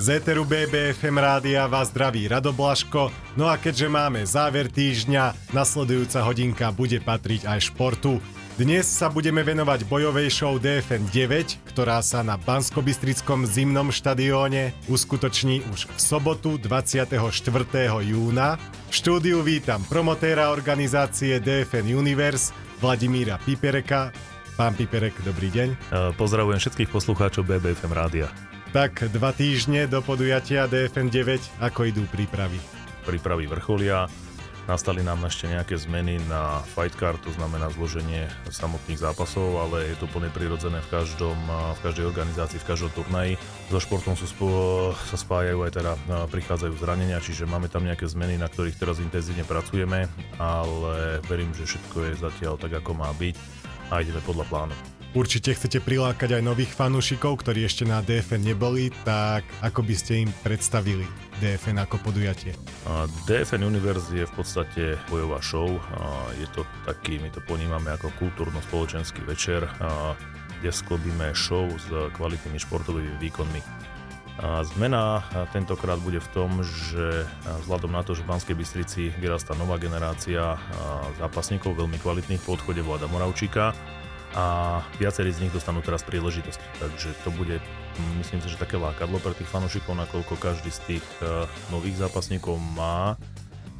Z Eteru BBFM rádia vás zdraví Rado no a keďže máme záver týždňa, nasledujúca hodinka bude patriť aj športu. Dnes sa budeme venovať bojovej show DFN 9, ktorá sa na Banskobistrickom zimnom štadióne uskutoční už v sobotu 24. júna. V štúdiu vítam promotéra organizácie DFN Universe Vladimíra Pipereka. Pán Piperek, dobrý deň. Pozdravujem všetkých poslucháčov BBFM rádia. Tak dva týždne do podujatia DFM 9, ako idú prípravy? Prípravy vrcholia, nastali nám ešte nejaké zmeny na fight card, to znamená zloženie samotných zápasov, ale je to plne prirodzené v, každom, v každej organizácii, v každom turnaji. So športom sú spo, sa spájajú aj teda prichádzajú zranenia, čiže máme tam nejaké zmeny, na ktorých teraz intenzívne pracujeme, ale verím, že všetko je zatiaľ tak, ako má byť a ideme podľa plánu. Určite chcete prilákať aj nových fanúšikov, ktorí ešte na DFN neboli, tak ako by ste im predstavili DFN ako podujatie? DFN Universe je v podstate bojová show. Je to taký, my to ponímame ako kultúrno-spoločenský večer, kde sklobíme show s kvalitnými športovými výkonmi. Zmena tentokrát bude v tom, že vzhľadom na to, že v Banskej Bystrici vyrastá nová generácia zápasníkov veľmi kvalitných po odchode Vlada Moravčíka, a viacerí z nich dostanú teraz príležitosť. Takže to bude, myslím si, že také lákadlo pre tých fanúšikov, nakoľko každý z tých uh, nových zápasníkov má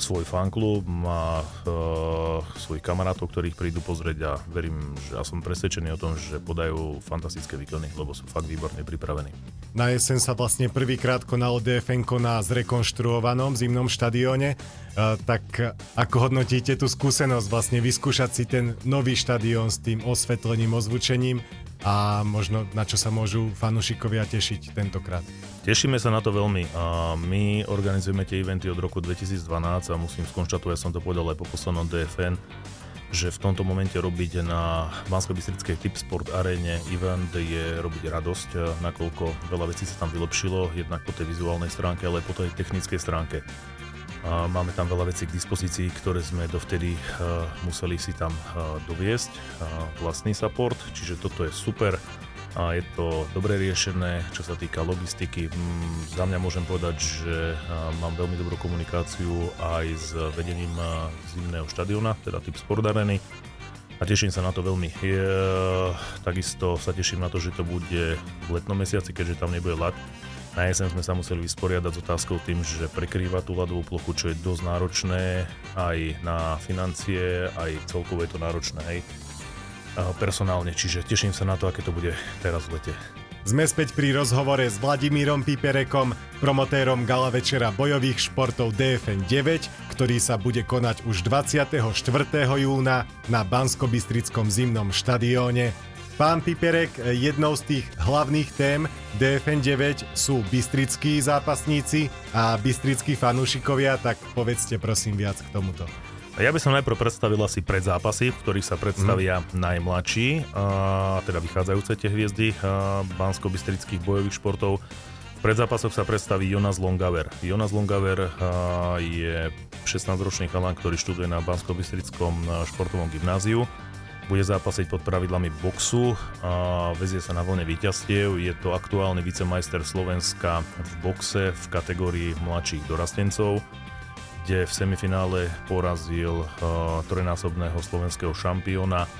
svoj fanklub, má uh, svojich kamarátov, ktorých prídu pozrieť a verím, že ja som presvedčený o tom, že podajú fantastické výkony, lebo sú fakt výborne pripravení. Na jesen sa vlastne prvýkrát konalo DFN na zrekonštruovanom zimnom štadióne. Uh, tak ako hodnotíte tú skúsenosť vlastne vyskúšať si ten nový štadión s tým osvetlením, ozvučením a možno na čo sa môžu fanúšikovia tešiť tentokrát? Tešíme sa na to veľmi. My organizujeme tie eventy od roku 2012 a musím skonštatovať, ja som to povedal aj po poslednom DFN, že v tomto momente robiť na bansko bystrickej Tip Sport aréne event je robiť radosť, nakoľko veľa vecí sa tam vylepšilo, jednak po tej vizuálnej stránke, ale aj po tej technickej stránke. Máme tam veľa vecí k dispozícii, ktoré sme dovtedy museli si tam doviesť, vlastný support, čiže toto je super a je to dobre riešené, čo sa týka logistiky. Mm, za mňa môžem povedať, že mám veľmi dobrú komunikáciu aj s vedením zimného štadiona, teda typ Sport Areny a teším sa na to veľmi. Je, takisto sa teším na to, že to bude v letnom mesiaci, keďže tam nebude lat na jeseň sme sa museli vysporiadať s otázkou tým, že prekrýva tú ľadovú plochu, čo je dosť náročné aj na financie, aj celkovo to náročné aj personálne, čiže teším sa na to, aké to bude teraz v lete. Sme späť pri rozhovore s Vladimírom Piperekom, promotérom gala večera bojových športov DFN 9, ktorý sa bude konať už 24. júna na Banskobystrickom zimnom štadióne. Pán Piperek, jednou z tých hlavných tém DFN 9 sú bystrickí zápasníci a bystrickí fanúšikovia, tak povedzte prosím viac k tomuto. Ja by som najprv predstavil asi predzápasy, v ktorých sa predstavia mm. najmladší, a teda vychádzajúce tie hviezdy bansko-bystrických bojových športov. V predzápasoch sa predstaví Jonas Longaver. Jonas Longaver je 16-ročný chalán, ktorý študuje na bansko-bystrickom športovom gymnáziu bude zápasiť pod pravidlami boxu a vezie sa na vlne víťazstiev. Je to aktuálny vicemajster Slovenska v boxe v kategórii mladších dorastencov, kde v semifinále porazil uh, trojnásobného slovenského šampióna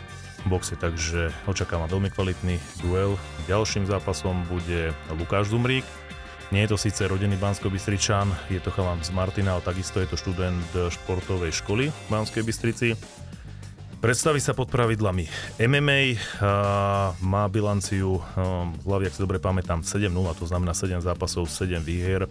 boxe, takže očakávam veľmi kvalitný duel. Ďalším zápasom bude Lukáš Zumrík, nie je to síce rodený bansko bystričan je to chalan z Martina, ale takisto je to študent športovej školy v Banskej Bystrici. Predstaví sa pod pravidlami MMA, a má bilanciu, v hlavy, ak si dobre pamätám, 7-0, to znamená 7 zápasov, 7 výher.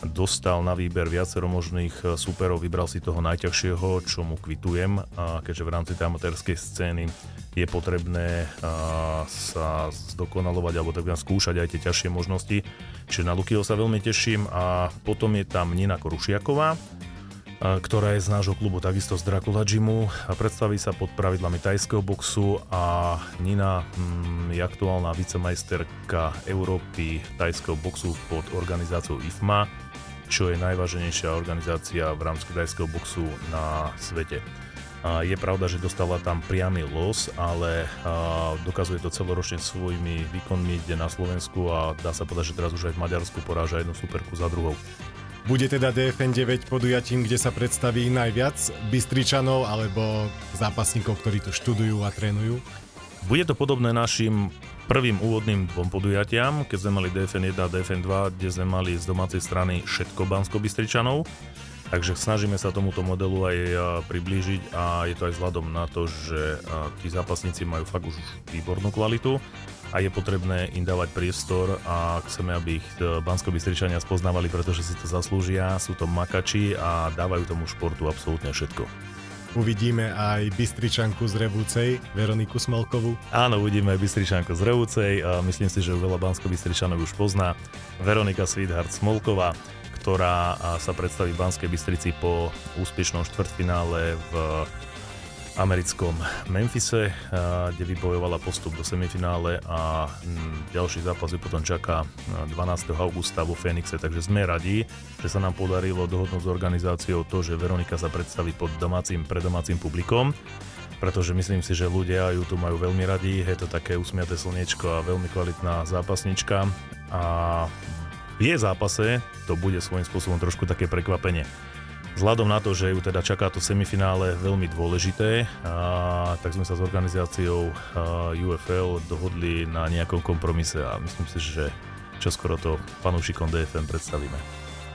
Dostal na výber viacero možných e, súperov, vybral si toho najťažšieho, čo mu kvitujem, a keďže v rámci tej amatérskej scény je potrebné sa zdokonalovať alebo tak skúšať aj tie ťažšie možnosti. Čiže na Lukyho sa veľmi teším a potom je tam Nina Korušiaková, ktorá je z nášho klubu takisto z Dracula Gymu a predstaví sa pod pravidlami tajského boxu a Nina hm, je aktuálna vicemajsterka Európy tajského boxu pod organizáciou IFMA, čo je najváženejšia organizácia v rámci tajského boxu na svete. Je pravda, že dostala tam priamy los, ale dokazuje to celoročne svojimi výkonmi, kde na Slovensku a dá sa povedať, že teraz už aj v Maďarsku poráža jednu superku za druhou. Bude teda DFN 9 podujatím, kde sa predstaví najviac Bystričanov alebo zápasníkov, ktorí tu študujú a trénujú? Bude to podobné našim prvým úvodným dvom podujatiam, keď sme mali DFN 1 a DFN 2, kde sme mali z domácej strany všetko Bansko-Bystričanov. Takže snažíme sa tomuto modelu aj priblížiť a je to aj vzhľadom na to, že tí zápasníci majú fakt už výbornú kvalitu a je potrebné im dávať priestor a chceme, aby ich e, bansko bystričania spoznávali, pretože si to zaslúžia, sú to makači a dávajú tomu športu absolútne všetko. Uvidíme aj Bystričanku z Revúcej, Veroniku Smolkovú. Áno, uvidíme aj Bystričanku z Revúcej. Myslím si, že veľa bansko bystričanov už pozná. Veronika Sweetheart Smolková ktorá sa predstaví v Banskej Bystrici po úspešnom štvrtfinále v americkom Memphise, kde vybojovala postup do semifinále a ďalší zápas ju potom čaká 12. augusta vo Fénixe, takže sme radi, že sa nám podarilo dohodnúť s organizáciou to, že Veronika sa predstaví pod domácim, predomácim publikom pretože myslím si, že ľudia ju tu majú veľmi radi, je to také usmiaté slniečko a veľmi kvalitná zápasnička a v jej zápase to bude svojím spôsobom trošku také prekvapenie. Vzhľadom na to, že ju teda čaká to semifinále veľmi dôležité, a, tak sme sa s organizáciou a, UFL dohodli na nejakom kompromise a myslím si, že čoskoro to fanúšikom DFM predstavíme.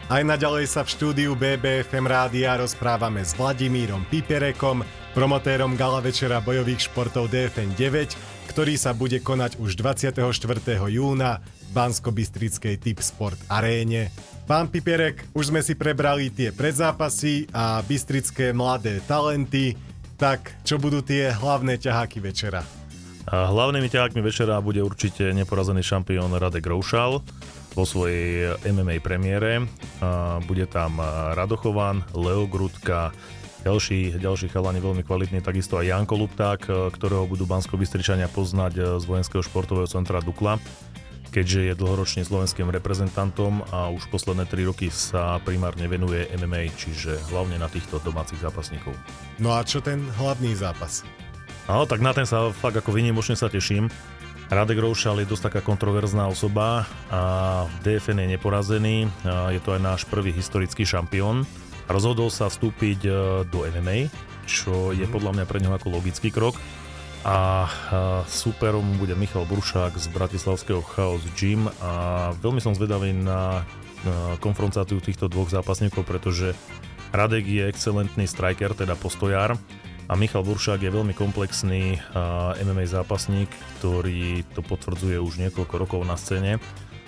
Aj naďalej sa v štúdiu BBFM rádia rozprávame s Vladimírom Piperekom, promotérom gala večera bojových športov DFN 9, ktorý sa bude konať už 24. júna Bansko-Bystrickej Typ Sport aréne. Pán Piperek, už sme si prebrali tie predzápasy a bystrické mladé talenty, tak čo budú tie hlavné ťaháky večera? Hlavnými ťahákmi večera bude určite neporazený šampión Radek Roušal vo svojej MMA premiére. Bude tam Radochovan, Leo Grudka, ďalší, ďalší chalani veľmi kvalitný, takisto aj Janko Lupták, ktorého budú bansko poznať z vojenského športového centra Dukla keďže je dlhoročne slovenským reprezentantom a už posledné 3 roky sa primárne venuje MMA, čiže hlavne na týchto domácich zápasníkov. No a čo ten hlavný zápas? No, tak na ten sa fakt ako vynimočne sa teším. Radek Roušal je dosť taká kontroverzná osoba a DFN je neporazený. A je to aj náš prvý historický šampión. Rozhodol sa vstúpiť e, do MMA, čo je mhm. podľa mňa pre neho ako logický krok a superom bude Michal Buršák z Bratislavského Chaos Gym a veľmi som zvedavý na konfrontáciu týchto dvoch zápasníkov, pretože Radek je excelentný striker, teda postojár a Michal Buršák je veľmi komplexný MMA zápasník, ktorý to potvrdzuje už niekoľko rokov na scéne.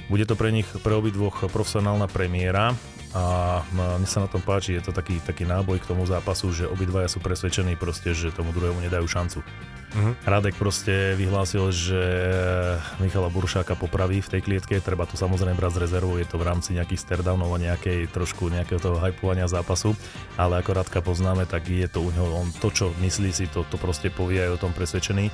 Bude to pre nich pre obidvoch profesionálna premiéra a mne sa na tom páči, je to taký, taký náboj k tomu zápasu, že obidvaja sú presvedčení proste, že tomu druhému nedajú šancu. Uh-huh. Radek proste vyhlásil, že Michala Buršáka popraví v tej klietke, treba to samozrejme brať z rezervou, je to v rámci nejakých stardownov a nejakej trošku nejakého toho hypovania zápasu, ale ako Radka poznáme, tak je to u neho, on to čo myslí si, to, to proste povie aj o tom presvedčený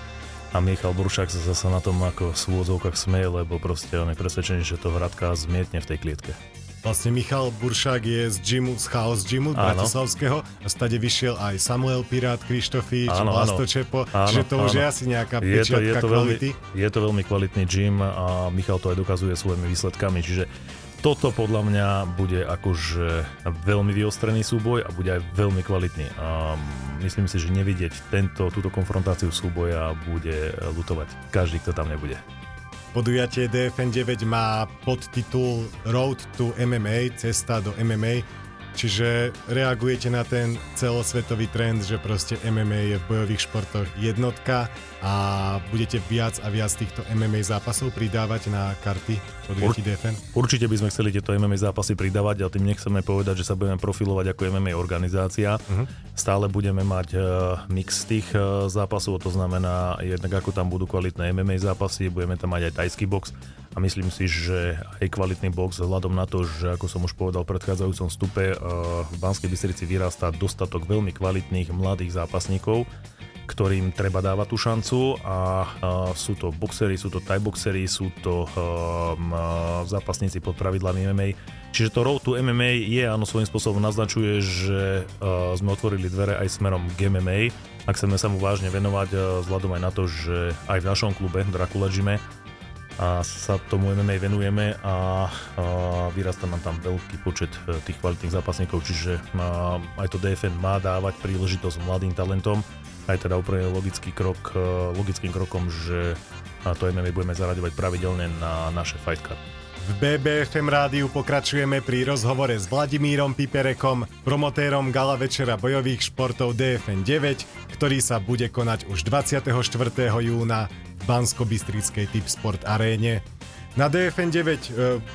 a Michal Buršák sa zase na tom ako v súvodzovkách smeje, lebo proste on je presvedčený, že to Radka zmietne v tej klietke. Vlastne Michal Buršák je z gymu, z Chaos Gymu. Bratislavského a stade vyšiel aj Samuel Pirát, Krištofič, Vlasto Čepo, áno, čiže to áno. už je asi nejaká je to, je to kvality. Veľmi, je to veľmi kvalitný gym a Michal to aj dokazuje svojimi výsledkami, čiže toto podľa mňa bude akože veľmi vyostrený súboj a bude aj veľmi kvalitný. A myslím si, že nevidieť tento, túto konfrontáciu súboja bude lutovať každý, kto tam nebude. Podujatie DFN 9 má podtitul Road to MMA, cesta do MMA Čiže reagujete na ten celosvetový trend, že proste MMA je v bojových športoch jednotka a budete viac a viac týchto MMA zápasov pridávať na karty Ur- DFN? Určite by sme chceli tieto MMA zápasy pridávať, ale tým nechceme povedať, že sa budeme profilovať ako MMA organizácia. Uh-huh. Stále budeme mať uh, mix tých uh, zápasov, to znamená jednak ako tam budú kvalitné MMA zápasy, budeme tam mať aj tajský box, a myslím si, že aj kvalitný box vzhľadom na to, že ako som už povedal v predchádzajúcom stupe, eh, v Banskej Bystrici vyrastá dostatok veľmi kvalitných mladých zápasníkov, ktorým treba dávať tú šancu a uh, sú to boxery, sú to thai boxery, sú to um, zápasníci pod pravidlami MMA. Čiže to Road to MMA je, áno, svojím spôsobom naznačuje, že sme otvorili dvere aj smerom k MMA. Ak chceme sa mu vážne venovať, vzhľadom aj na to, že aj v našom klube Dracula Gyme a sa tomu MMA venujeme a, a vyrastá nám tam veľký počet e, tých kvalitných zápasníkov, čiže a, aj to DFN má dávať príležitosť mladým talentom, aj teda úplne logický krok, e, logickým krokom, že to MMA budeme zaraďovať pravidelne na naše fight card. V BBFM rádiu pokračujeme pri rozhovore s Vladimírom Piperekom, promotérom gala večera bojových športov DFN 9, ktorý sa bude konať už 24. júna Bansko-Bystrickej Typ Sport aréne. Na DFN 9 e,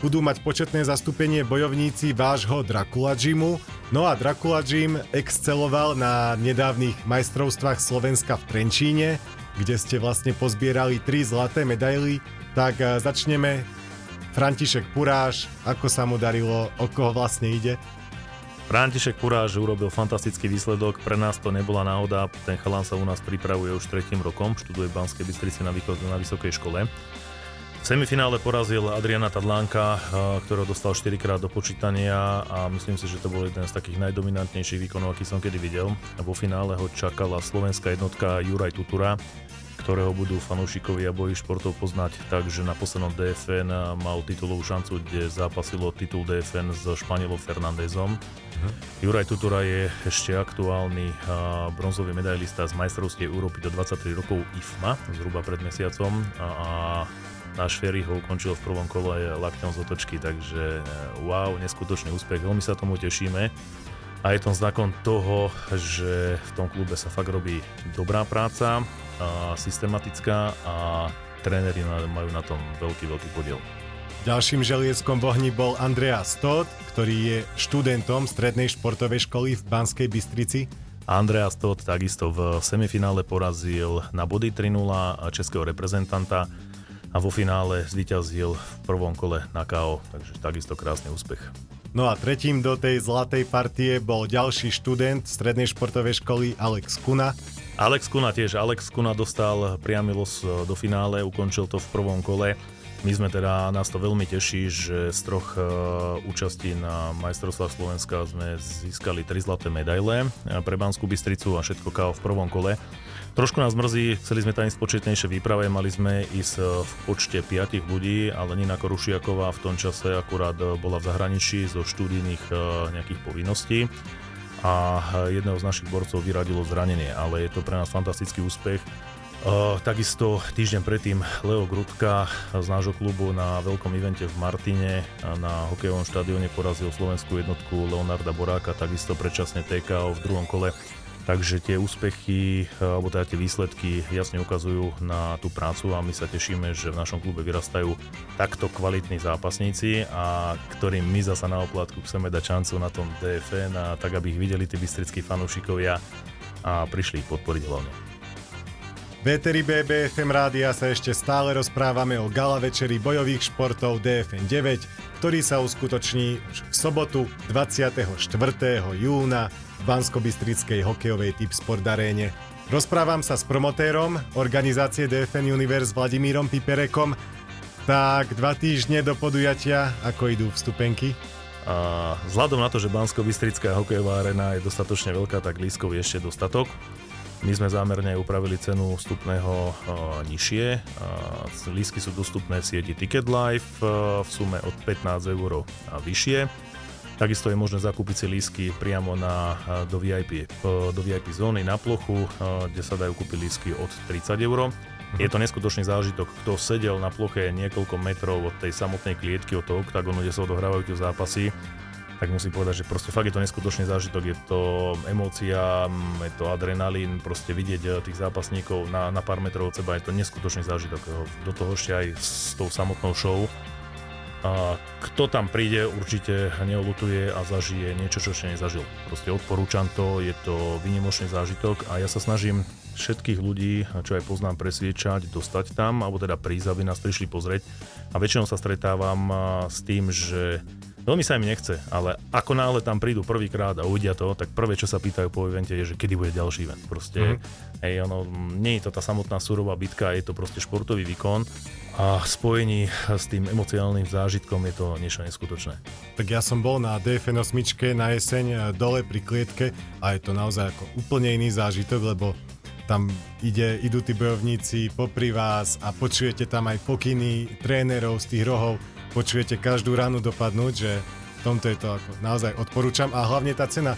budú mať početné zastúpenie bojovníci vášho Dracula Gymu, no a Dracula Gym exceloval na nedávnych majstrovstvách Slovenska v Trenčíne, kde ste vlastne pozbierali tri zlaté medaily, tak e, začneme. František Puráš, ako sa mu darilo, o koho vlastne ide? František Puráž urobil fantastický výsledok, pre nás to nebola náhoda, ten chalán sa u nás pripravuje už tretím rokom, študuje v Banskej Bystrici na, východ, na vysokej škole. V semifinále porazil Adriana Tadlánka, eh, ktorého dostal 4 krát do počítania a myslím si, že to bol jeden z takých najdominantnejších výkonov, aký som kedy videl. Vo finále ho čakala slovenská jednotka Juraj Tutura, ktorého budú fanúšikovia boji športov poznať tak, že na poslednom DFN mal titulovú šancu, kde zápasilo titul DFN s Španielom Fernandezom. Uh-huh. Juraj Tutura je ešte aktuálny bronzový medailista z majstrovstiev Európy do 23 rokov IFMA, zhruba pred mesiacom. A, a náš Ferry ho ukončil v prvom kole lakťom z otočky, takže e, wow, neskutočný úspech, veľmi sa tomu tešíme a je to znakom toho, že v tom klube sa fakt robí dobrá práca, a systematická a tréneri majú na tom veľký, veľký podiel. Ďalším želieskom v ohni bol Andreas Todd, ktorý je študentom strednej športovej školy v Banskej Bystrici. Andreas Todd takisto v semifinále porazil na body 3-0 českého reprezentanta a vo finále zvíťazil v prvom kole na KO, takže takisto krásny úspech. No a tretím do tej zlatej partie bol ďalší študent strednej športovej školy Alex Kuna. Alex Kuna tiež. Alex Kuna dostal priamy los do finále, ukončil to v prvom kole. My sme teda, nás to veľmi teší, že z troch uh, účastí na majstrovstvách Slovenska sme získali tri zlaté medaile pre Banskú Bystricu a všetko KO v prvom kole. Trošku nás mrzí, chceli sme tam ísť početnejšie výprave, mali sme ísť e, v počte 5 ľudí, ale Nina Korušiaková v tom čase akurát e, bola v zahraničí zo štúdijných e, nejakých povinností a jedného z našich borcov vyradilo zranenie, ale je to pre nás fantastický úspech. Uh, takisto týždeň predtým Leo Grudka z nášho klubu na veľkom evente v Martine na hokejovom štadióne porazil slovenskú jednotku Leonarda Boráka, takisto predčasne TKO v druhom kole Takže tie úspechy, alebo teda tie výsledky jasne ukazujú na tú prácu a my sa tešíme, že v našom klube vyrastajú takto kvalitní zápasníci a ktorým my zasa na oplatku chceme dať šancu na tom DFN a tak, aby ich videli tí bystrickí fanúšikovia a prišli ich podporiť hlavne. Véteri BBFM rádia sa ešte stále rozprávame o gala večeri bojových športov DFN 9, ktorý sa uskutoční už v sobotu 24. júna v Bansko-Bystrickej hokejovej typ sport aréne. Rozprávam sa s promotérom organizácie DFN Universe Vladimírom Piperekom. Tak dva týždne do podujatia, ako idú vstupenky? A vzhľadom na to, že Bansko-Bystrická hokejová arena je dostatočne veľká, tak lískov je ešte dostatok. My sme zámerne upravili cenu vstupného uh, nižšie. Uh, lísky sú dostupné v sieti Ticket Life uh, v sume od 15 eur a vyššie. Takisto je možné zakúpiť si lísky priamo na, do, VIP, do VIP zóny na plochu, kde sa dajú kúpiť lísky od 30 eur. Je to neskutočný zážitok. Kto sedel na ploche niekoľko metrov od tej samotnej klietky, od toho oktagonu, kde sa odohrávajú tie zápasy, tak musím povedať, že proste fakt je to neskutočný zážitok, je to emócia, je to adrenalín, proste vidieť eh, tých zápasníkov na, na pár metrov od seba, je to neskutočný zážitok. Do toho ešte aj s tou samotnou show, a kto tam príde, určite neolutuje a zažije niečo, čo ešte nezažil. Proste odporúčam to, je to vynimočný zážitok a ja sa snažím všetkých ľudí, čo aj poznám, presviečať, dostať tam, alebo teda prísť, aby nás prišli pozrieť. A väčšinou sa stretávam s tým, že Veľmi sa im nechce, ale ako náhle tam prídu prvýkrát a uvidia to, tak prvé, čo sa pýtajú po evente, je, že kedy bude ďalší event. Proste, mm-hmm. hej, ono, nie je to tá samotná surová bitka, je to proste športový výkon a spojení s tým emocionálnym zážitkom je to niečo neskutočné. Tak ja som bol na DFN 8 na jeseň e, dole pri klietke a je to naozaj ako úplne iný zážitok, lebo tam ide, idú tí bojovníci popri vás a počujete tam aj pokyny trénerov z tých rohov, počujete každú ránu dopadnúť, že v tomto je to ako naozaj odporúčam a hlavne tá cena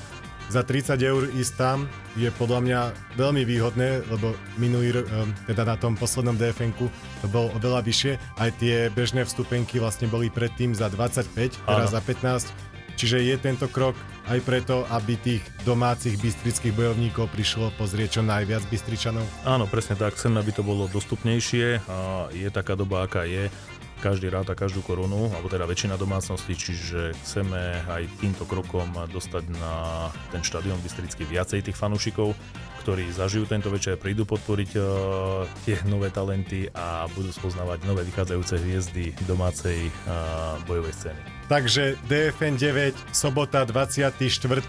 za 30 eur ísť tam je podľa mňa veľmi výhodné, lebo minulý, teda na tom poslednom dfn to bolo oveľa vyššie, aj tie bežné vstupenky vlastne boli predtým za 25, teraz za 15, čiže je tento krok aj preto, aby tých domácich bystrických bojovníkov prišlo pozrieť čo najviac Bystričanov? Áno, presne tak. Chceme, aby to bolo dostupnejšie a je taká doba, aká je. Každý ráta každú korunu, alebo teda väčšina domácností, čiže chceme aj týmto krokom dostať na ten štadión Bystrický viacej tých fanúšikov, ktorí zažijú tento večer, prídu podporiť uh, tie nové talenty a budú spoznávať nové vychádzajúce hviezdy domácej uh, bojovej scény. Takže DFN 9, sobota 24.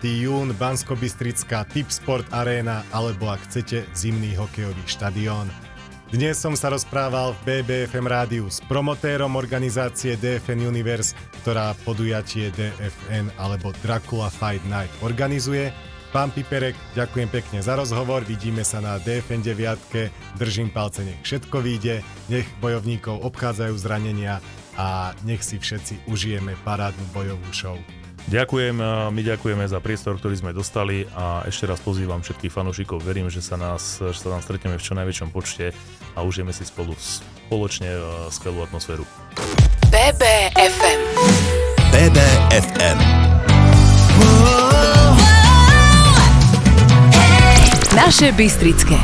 jún, Bansko-Bystrická Tip Sport Arena, alebo ak chcete, zimný hokejový štadión. Dnes som sa rozprával v BBFM rádiu s promotérom organizácie DFN Universe, ktorá podujatie DFN alebo Dracula Fight Night organizuje. Pán Piperek, ďakujem pekne za rozhovor, vidíme sa na DFN 9, držím palce, nech všetko vyjde, nech bojovníkov obchádzajú zranenia a nech si všetci užijeme parádnu bojovú show. Ďakujem, my ďakujeme za priestor, ktorý sme dostali a ešte raz pozývam všetkých fanúšikov. Verím, že sa, nás, že sa nám stretneme v čo najväčšom počte a užijeme si spolu spoločne skvelú atmosféru. BBFM BBFM Naše Bystrické